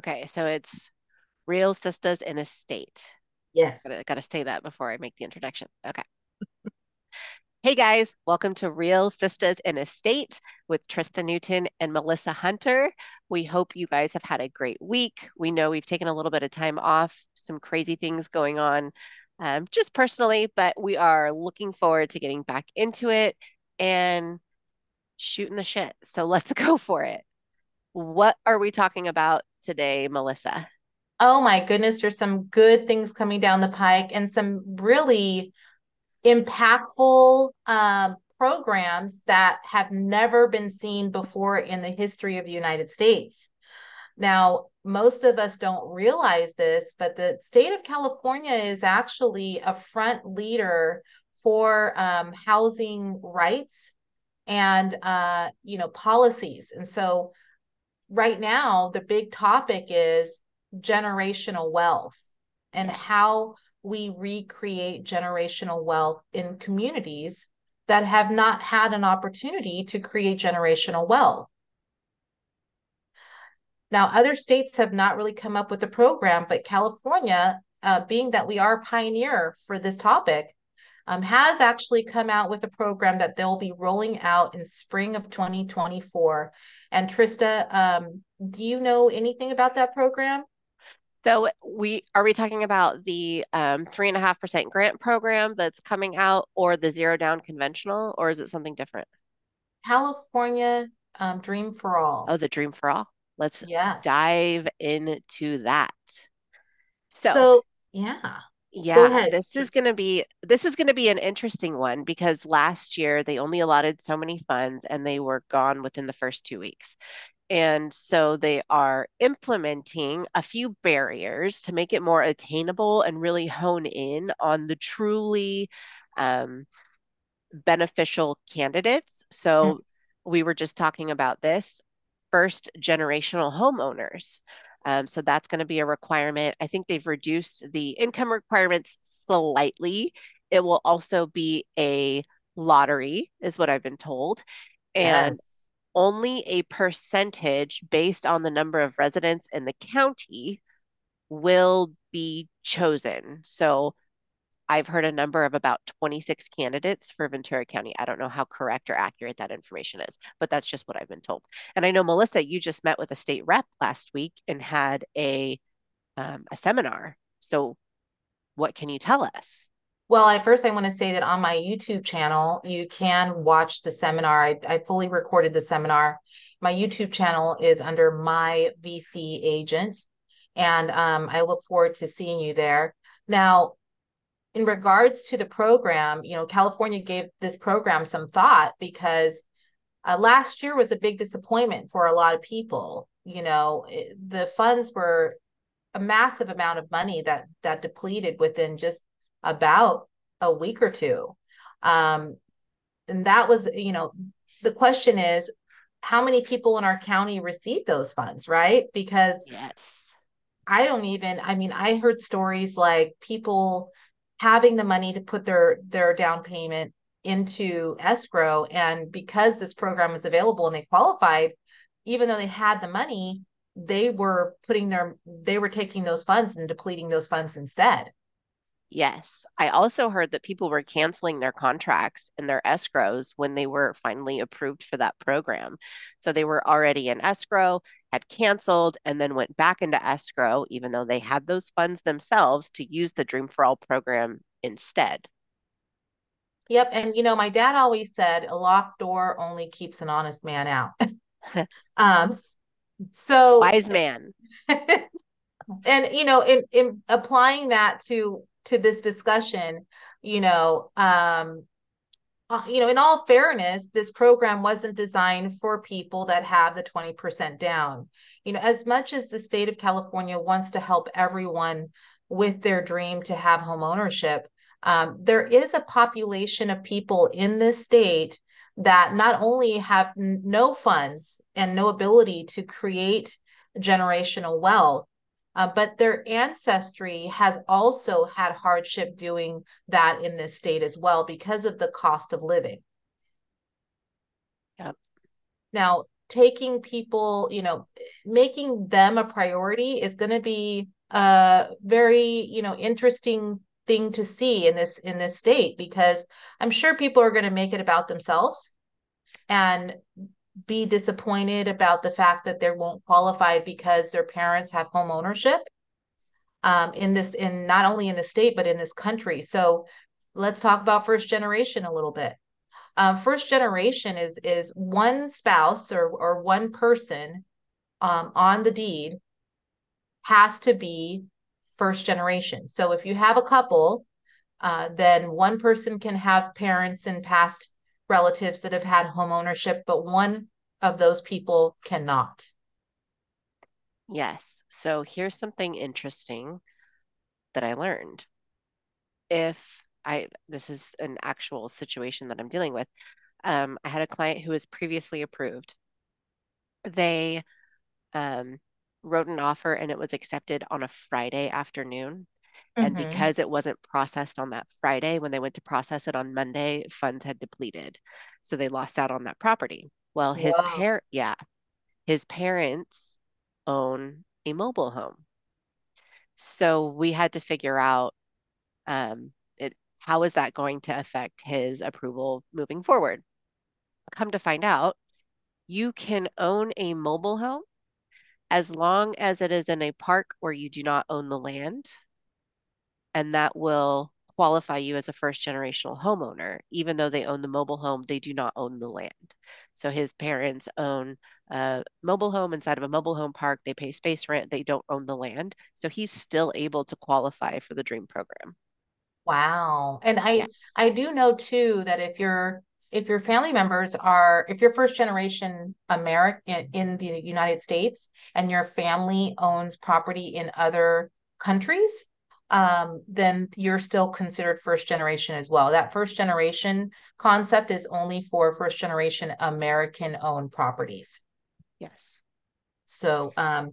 Okay, so it's Real Sisters in Estate. Yes. Gotta, gotta say that before I make the introduction. Okay. Hey guys, welcome to Real Sisters in Estate with Trista Newton and Melissa Hunter. We hope you guys have had a great week. We know we've taken a little bit of time off, some crazy things going on um, just personally, but we are looking forward to getting back into it and shooting the shit. So let's go for it. What are we talking about today, Melissa? Oh my goodness, there's some good things coming down the pike and some really impactful um, programs that have never been seen before in the history of the United States. Now, most of us don't realize this, but the state of California is actually a front leader for um, housing rights and uh, you know policies. And so, right now, the big topic is generational wealth and yes. how we recreate generational wealth in communities that have not had an opportunity to create generational wealth. Now, other states have not really come up with a program, but California, uh, being that we are a pioneer for this topic, um, has actually come out with a program that they'll be rolling out in spring of 2024. And Trista, um, do you know anything about that program? So we are we talking about the um, three and a half percent grant program that's coming out, or the zero down conventional, or is it something different? California um, Dream for All. Oh, the Dream for All. Let's yes. dive into that. So, so yeah. Yeah, this is going to be this is going to be an interesting one because last year they only allotted so many funds and they were gone within the first 2 weeks. And so they are implementing a few barriers to make it more attainable and really hone in on the truly um, beneficial candidates. So mm-hmm. we were just talking about this first generational homeowners. Um, so that's going to be a requirement. I think they've reduced the income requirements slightly. It will also be a lottery, is what I've been told. And yes only a percentage based on the number of residents in the county will be chosen. So I've heard a number of about 26 candidates for Ventura County. I don't know how correct or accurate that information is, but that's just what I've been told. And I know Melissa, you just met with a state rep last week and had a um, a seminar. So what can you tell us? Well, at first, I want to say that on my YouTube channel, you can watch the seminar. I, I fully recorded the seminar. My YouTube channel is under My VC Agent, and um, I look forward to seeing you there. Now, in regards to the program, you know, California gave this program some thought because uh, last year was a big disappointment for a lot of people. You know, it, the funds were a massive amount of money that that depleted within just about a week or two. Um, and that was, you know, the question is how many people in our county received those funds, right? Because yes, I don't even, I mean, I heard stories like people having the money to put their their down payment into escrow and because this program was available and they qualified even though they had the money they were putting their they were taking those funds and depleting those funds instead Yes. I also heard that people were canceling their contracts and their escrows when they were finally approved for that program. So they were already in escrow, had canceled, and then went back into escrow, even though they had those funds themselves to use the Dream for All program instead. Yep. And, you know, my dad always said a locked door only keeps an honest man out. um, so wise man. and, you know, in, in applying that to to this discussion, you know, um, uh, you know, in all fairness, this program wasn't designed for people that have the 20% down. You know, as much as the state of California wants to help everyone with their dream to have home ownership, um, there is a population of people in this state that not only have n- no funds and no ability to create generational wealth, uh, but their ancestry has also had hardship doing that in this state as well because of the cost of living. Yep. Now, taking people, you know, making them a priority is going to be a very, you know, interesting thing to see in this in this state because I'm sure people are going to make it about themselves and be disappointed about the fact that they won't qualify because their parents have home ownership um, in this in not only in the state but in this country. So let's talk about first generation a little bit. Um, first generation is is one spouse or or one person um, on the deed has to be first generation. So if you have a couple, uh, then one person can have parents and past relatives that have had home ownership, but one of those people cannot. Yes. So here's something interesting that I learned. If I, this is an actual situation that I'm dealing with. Um, I had a client who was previously approved. They um, wrote an offer and it was accepted on a Friday afternoon. And Mm-hmm. because it wasn't processed on that Friday, when they went to process it on Monday, funds had depleted. So they lost out on that property. Well, his parent, yeah, his parents own a mobile home. So we had to figure out um, it, how is that going to affect his approval moving forward? Come to find out, you can own a mobile home as long as it is in a park where you do not own the land, and that will qualify you as a first generational homeowner. Even though they own the mobile home, they do not own the land. So his parents own a mobile home inside of a mobile home park. They pay space rent. They don't own the land. So he's still able to qualify for the DREAM program. Wow. And I Yes. I do know too that if your if your family members are if you're first generation American in the United States and your family owns property in other countries, um, then you're still considered first generation as well. That first generation concept is only for first generation American owned properties. Yes. So, um,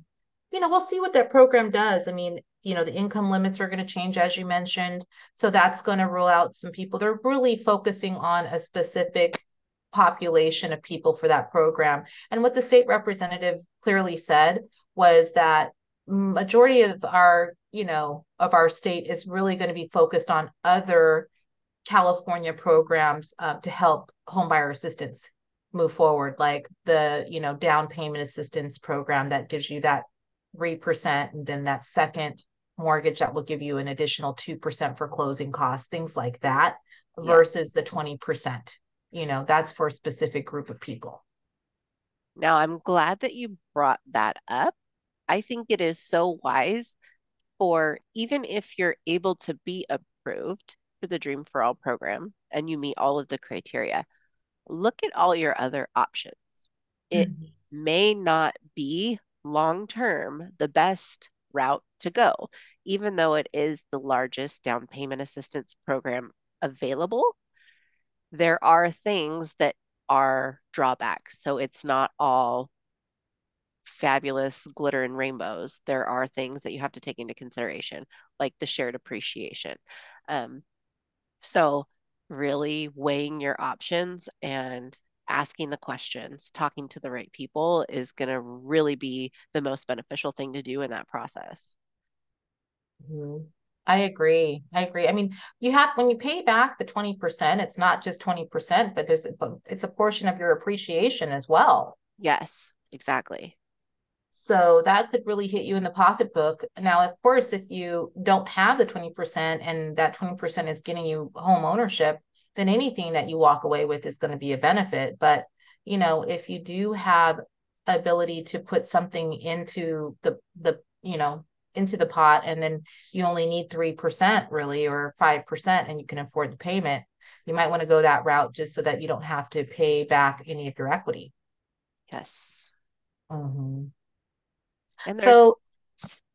you know, we'll see what that program does. I mean, you know, the income limits are going to change, as you mentioned. So that's going to rule out some people. They're really focusing on a specific population of people for that program. And what the state representative clearly said was that majority of our, you know, of our state is really going to be focused on other California programs uh, to help homebuyer assistance move forward, like the you know down payment assistance program that gives you that three percent, and then that second mortgage that will give you an additional two percent for closing costs, things like that, versus the twenty percent. You know, that's for a specific group of people. Now, I'm glad that you brought that up. I think it is so wise for even if you're able to be approved for the Dream for All program and you meet all of the criteria, look at all your other options. It Mhm. may not be long term the best route to go, even though it is the largest down payment assistance program available. There are things that are drawbacks. So it's not all fabulous glitter and rainbows. There are things that you have to take into consideration, like the shared appreciation. Um, so, really weighing your options and asking the questions, talking to the right people is going to really be the most beneficial thing to do in that process. Mhm. I agree. I agree. I mean, you have when you pay back the 20%, it's not just 20%, but there's but it's a portion of your appreciation as well. Yes, exactly. So that could really hit you in the pocketbook. Now, of course, if you don't have the 20% and that 20% is getting you home ownership, then anything that you walk away with is going to be a benefit. But, you know, if you do have ability to put something into the the, you know, into the pot and then you only need 3% really or 5% and you can afford the payment, you might want to go that route just so that you don't have to pay back any of your equity. Yes. Mhm. And there's So,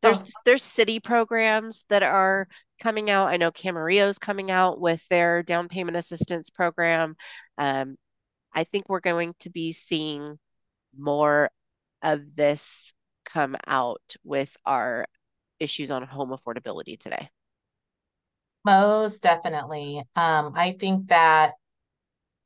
there's oh, there's city programs that are coming out. I know Camarillo's coming out with their down payment assistance program. Um, I think we're going to be seeing more of this come out with our issues on home affordability today. Most definitely. Um, I think that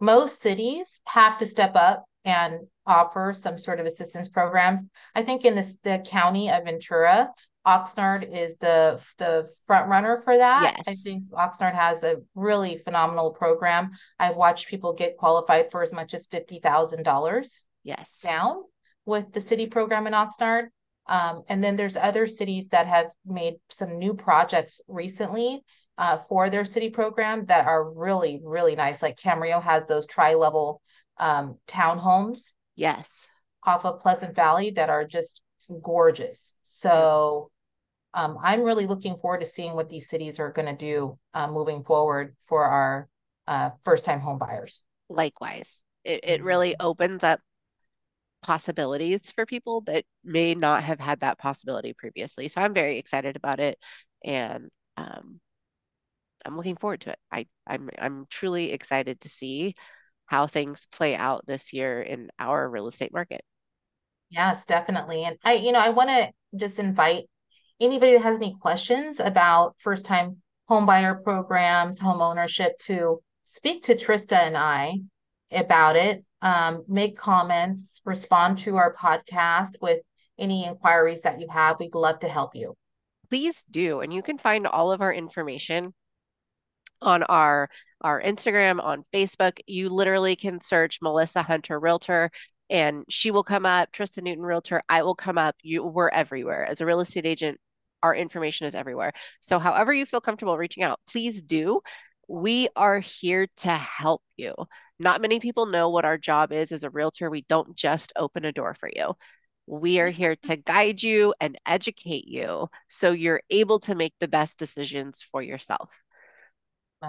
most cities have to step up and offer some sort of assistance programs. I think in this the county of Ventura, Oxnard is the the front runner for that. Yes. I think Oxnard has a really phenomenal program. I've watched people get qualified for as much as fifty thousand dollars Yes. down with the city program in Oxnard. Um, and then there's other cities that have made some new projects recently uh, for their city program that are really, really nice. Like Camarillo has those tri-level um, townhomes Yes. off of Pleasant Valley that are just gorgeous. So um, I'm really looking forward to seeing what these cities are going to do uh, moving forward for our uh, first-time home buyers. Likewise. It it really opens up possibilities for people that may not have had that possibility previously. So I'm very excited about it and um, I'm looking forward to it. I, I'm I'm truly excited to see how things play out this year in our real estate market. Yes, definitely. And I, you know, I want to just invite anybody that has any questions about first time home buyer programs, home ownership to speak to Trista and I about it. Um, make comments, respond to our podcast with any inquiries that you have. We'd love to help you. Please do. And you can find all of our information on our our Instagram, on Facebook. You literally can search Melissa Hunter Realtor and she will come up, Trista Newton Realtor, I will come up. You we're everywhere. As a real estate agent, our information is everywhere. So however you feel comfortable reaching out, please do. We are here to help you. Not many people know what our job is as a realtor. We don't just open a door for you. We are here to guide you and educate you so you're able to make the best decisions for yourself.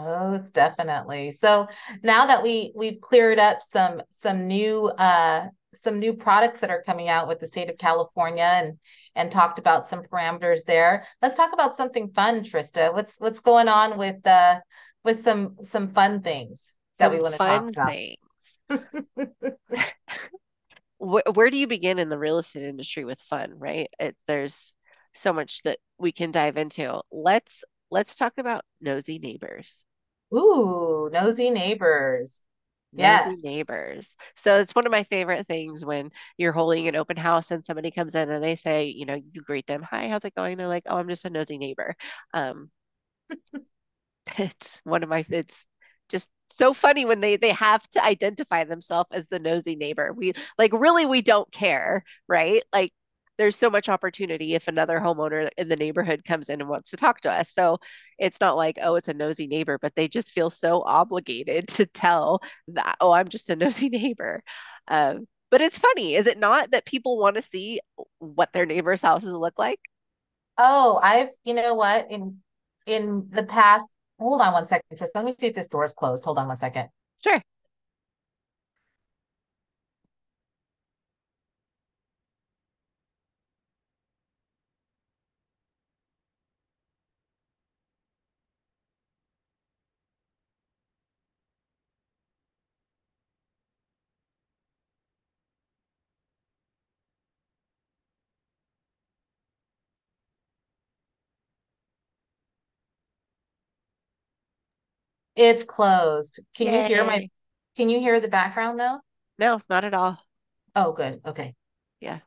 Most definitely. So now that we we've cleared up some some new uh some new products that are coming out with the state of California and and talked about some parameters there. Let's talk about something fun, Trista. What's what's going on with uh with some some fun things that we want to talk fun about? things. Where, where do you begin in the real estate industry with fun, right? It, there's so much that we can dive into. Let's let's talk about nosy neighbors. Ooh, nosy neighbors. Nosy Yes. neighbors. So it's one of my favorite things when you're holding an open house and somebody comes in and they say, you know, you greet them, hi, how's it going? They're like, oh, I'm just a nosy neighbor. Um, it's one of my, it's just so funny when they they have to identify themselves as the nosy neighbor. We like really we don't care, right? Like there's so much opportunity if another homeowner in the neighborhood comes in and wants to talk to us. So it's not like, oh, it's a nosy neighbor, but they just feel so obligated to tell that, oh, I'm just a nosy neighbor. Um, but it's funny, is it not that people want to see what their neighbors' houses look like? Oh, I've, you know what, in in the past, hold on one second, Trista. Let me see if this door is closed. Hold on one second. Sure. It's closed. Can you hear my, can you hear the background though? No, not at all. Oh, good. Okay. Yeah,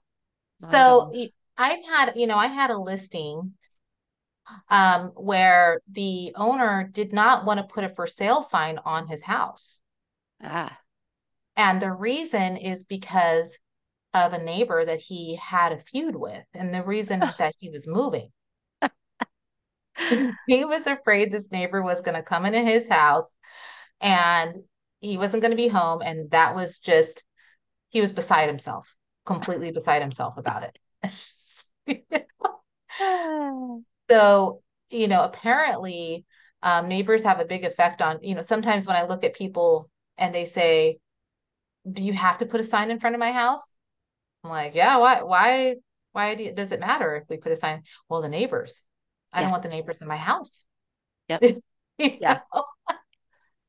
not So all. y- I had, you know, I had a listing um where the owner did not want to put a for sale sign on his house. Ah, And the reason is because of a neighbor that he had a feud with, and the reason that he was moving. He was afraid this neighbor was going to come into his house and he wasn't going to be home. And that was just, he was beside himself, completely beside himself about it. So, you know, apparently, um, neighbors have a big effect on, you know, sometimes when I look at people and they say, Do you have to put a sign in front of my house? I'm like, Yeah, why, why, why do does it matter if we put a sign? Well, the neighbors. I don't want the neighbors in my house. yep, yeah. know?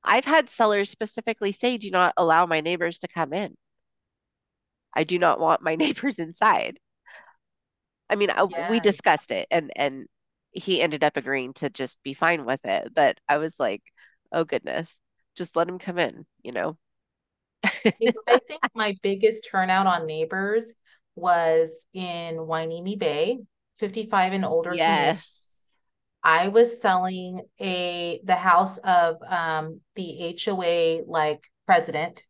I've had sellers specifically say, do not allow my neighbors to come in. I do not want my neighbors inside. I mean, I, we discussed it and and he ended up agreeing to just be fine with it. But I was like, oh goodness, just let him come in, you know? I think my biggest turnout on neighbors was in Hueneme Bay, 55 and older. Yes. I was selling a the house of um the HOA like president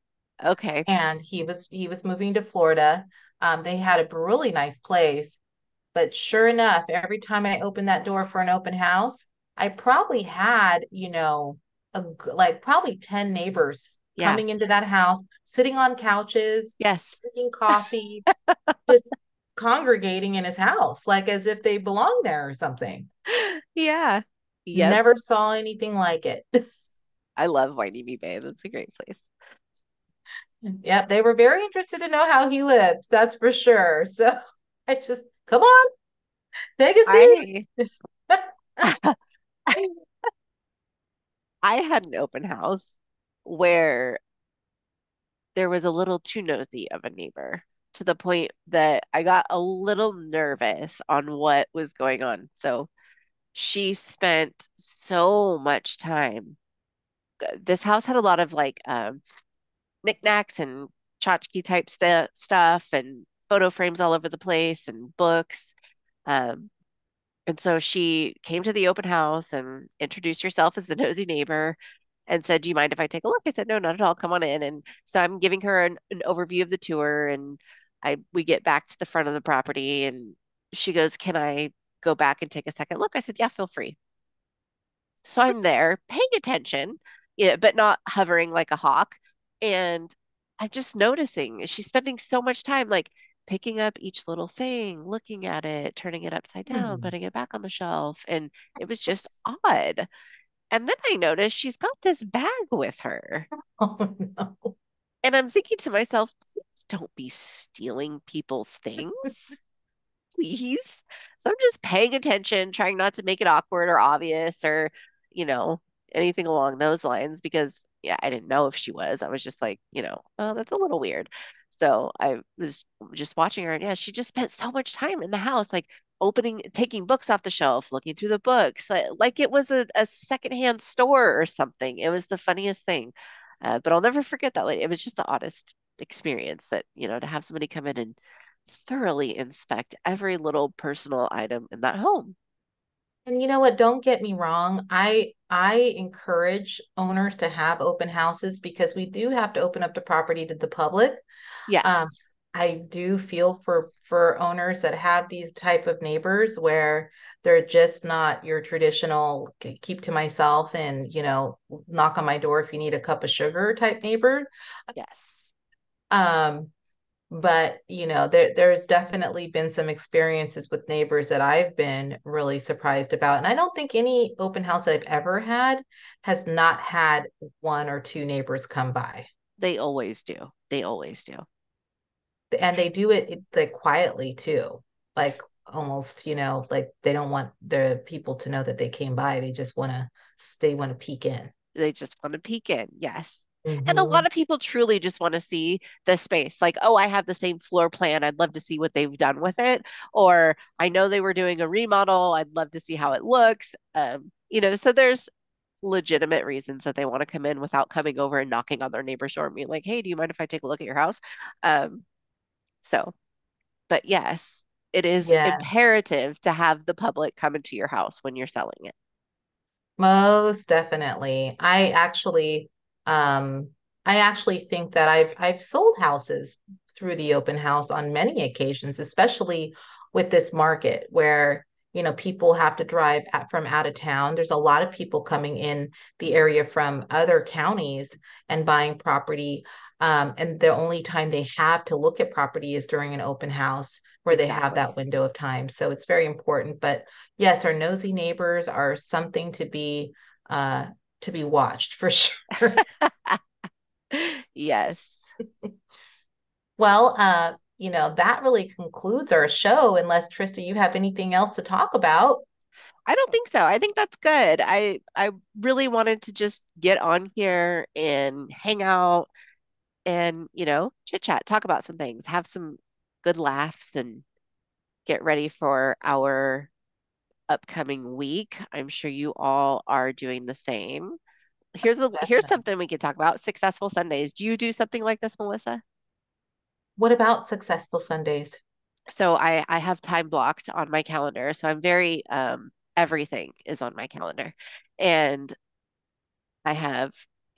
Okay. and he was he was moving to Florida. Um they had a really nice place, but sure enough, every time I opened that door for an open house, I probably had, you know, a like probably 10 neighbors Yeah. coming into that house, sitting on couches, Yes. drinking coffee, just congregating in his house, like as if they belong there or something. Yeah. Yep. Never saw anything like it. I love Hueneme Bay. That's a great place. Yep, they were very interested to know how he lived, that's for sure. So I just, come on, take a seat. I I had an open house where there was a little too nosy of a neighbor to the point that I got a little nervous on what was going on. So she spent so much time. This house had a lot of like um, knickknacks and tchotchke type st stuff and photo frames all over the place and books. Um, and so she came to the open house and introduced herself as the nosy neighbor and said, Do you mind if I take a look? I said, No, not at all. Come on in. And so I'm giving her an, an overview of the tour and I we get back to the front of the property and she goes, Can I go back and take a second look? I said, Yeah, feel free. So I'm there paying attention, you know, but not hovering like a hawk. And I'm just noticing she's spending so much time like picking up each little thing, looking at it, turning it upside down, Hmm. putting it back on the shelf. And it was just odd. And then I noticed she's got this bag with her. Oh no. And I'm thinking to myself, please don't be stealing people's things please. So I'm just paying attention, trying not to make it awkward or obvious or, you know, anything along those lines because, yeah, I didn't know if she was. I was just like, you know, oh, that's a little weird. So I was just watching her, and yeah, she just spent so much time in the house, like opening, taking books off the shelf, looking through the books, like, like it was a, a secondhand store or something. It was the funniest thing. Uh, but I'll never forget that. Like, it was just the oddest experience that, you know, to have somebody come in and thoroughly inspect every little personal item in that home. And you know what? Don't get me wrong. I I encourage owners to have open houses because we do have to open up the property to the public. Um, Yes, I do feel for for owners that have these type of neighbors where they're just not your traditional keep to myself and you know knock on my door if you need a cup of sugar type neighbor. yes. Um, but you know there there's definitely been some experiences with neighbors that I've been really surprised about and I don't think any open house that I've ever had has not had one or two neighbors come by They always do. They always do. and they do it like quietly too like almost you know like they don't want the people to know that they came by they just want to they want to peek in They just want to peek in. Yes. And a mm-hmm. lot of people truly just want to see the space. Like, oh, I have the same floor plan. I'd love to see what they've done with it. Or I know they were doing a remodel. I'd love to see how it looks. Um, you know, so there's legitimate reasons that they want to come in without coming over and knocking on their neighbor's door and being like, hey, do you mind if I take a look at your house? Um, so, but yes, it is imperative to have the public come into your house when you're selling it. Most definitely. I actually um I actually think that I've I've sold houses through the open house on many occasions, especially with this market where you know people have to drive at, from out of town. There's a lot of people coming in the area from other counties and buying property. Um, and the only time they have to look at property is during an open house where they have that window of time. So it's very important. But yes, our nosy neighbors are something to be uh to be watched for sure. Yes. Well, uh, you know, that really concludes our show, unless Trista, you have anything else to talk about. I don't think so. I think that's good. I I really wanted to just get on here and hang out and, you know, chit chat, talk about some things, have some good laughs and get ready for our upcoming week. I'm sure you all are doing the same. here's a here's something we could talk about. Successful Sundays. Do you do something like this, Melissa? What about successful Sundays? So I I have time blocked on my calendar. So I'm very um everything is on my calendar. And I have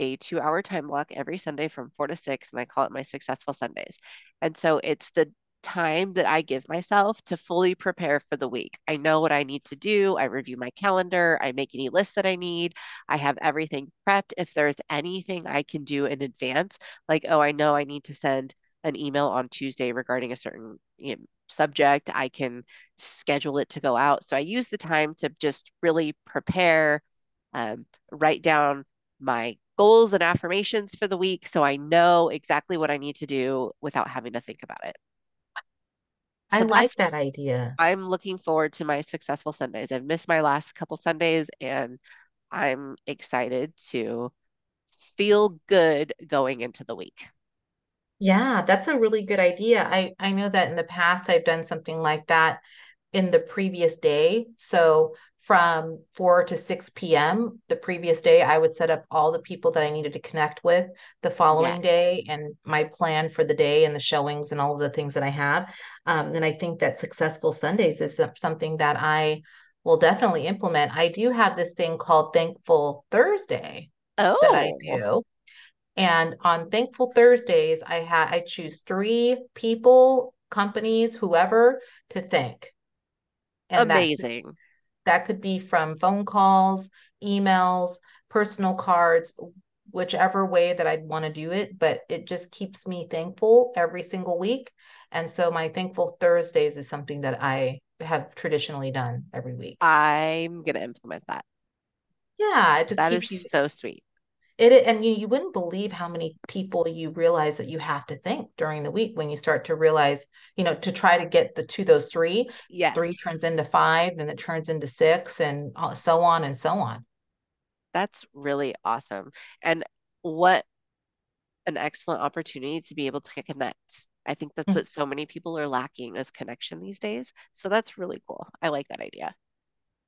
a two hour time block every Sunday from four to six, and I call it my successful Sundays. And so it's the time that I give myself to fully prepare for the week. I know what I need to do. I review my calendar. I make any lists that I need. I have everything prepped. If there's anything I can do in advance, like, oh, I know I need to send an email on Tuesday regarding a certain you know, subject, I can schedule it to go out. So I use the time to just really prepare, um, write down my goals and affirmations for the week so I know exactly what I need to do without having to think about it. I like that idea. I'm looking forward to my successful Sundays. I've missed my last couple Sundays and I'm excited to feel good going into the week. Yeah, that's a really good idea. I I know that in the past I've done something like that in the previous day. So from 4 to 6 p.m. the previous day, I would set up all the people that I needed to connect with the following Yes, day and my plan for the day and the showings and all of the things that I have. Um, and I think that successful Sundays is something that I will definitely implement. I do have this thing called Thankful Thursday that I Oh, do. And on Thankful Thursdays, I ha I choose three people, companies, whoever to thank. And amazing. That could be from phone calls, emails, personal cards, whichever way that I'd want to do it, but it just keeps me thankful every single week. And so my Thankful Thursdays is something that I have traditionally done every week. I'm gonna implement that. Yeah, it just That is you so sweet. It and you you wouldn't believe how many people you realize that you have to think during the week when you start to realize, you know, to try to get the two those three, yeah three turns into five, then it turns into six, and uh, so on and so on. that's really awesome. And what an excellent opportunity to be able to connect. I think that's what so many people are lacking is connection these days. So that's really cool. I like that idea.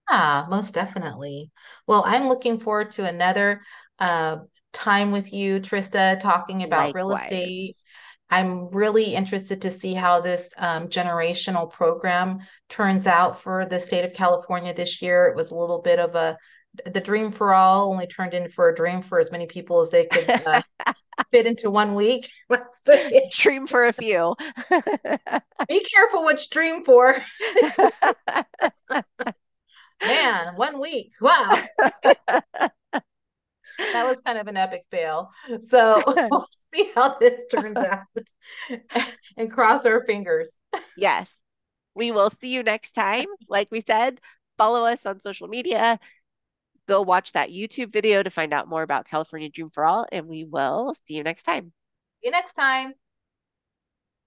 Yeah, most definitely. Well, I'm looking forward to another uh, time with you, Trista, talking about real estate. I'm really interested to see how this um, generational program turns out for the state of California this year. It was a little bit of a the dream for all only turned in for a dream for as many people as they could uh, fit into one week. Dream for a few. Be careful what you dream for. Man, one week. Wow. that was kind of an epic fail. So we'll see how this turns out and cross our fingers. Yes. We will see you next time. Like we said, follow us on social media. Go watch that YouTube video to find out more about California Dream for All, and we will see you next time. See you next time.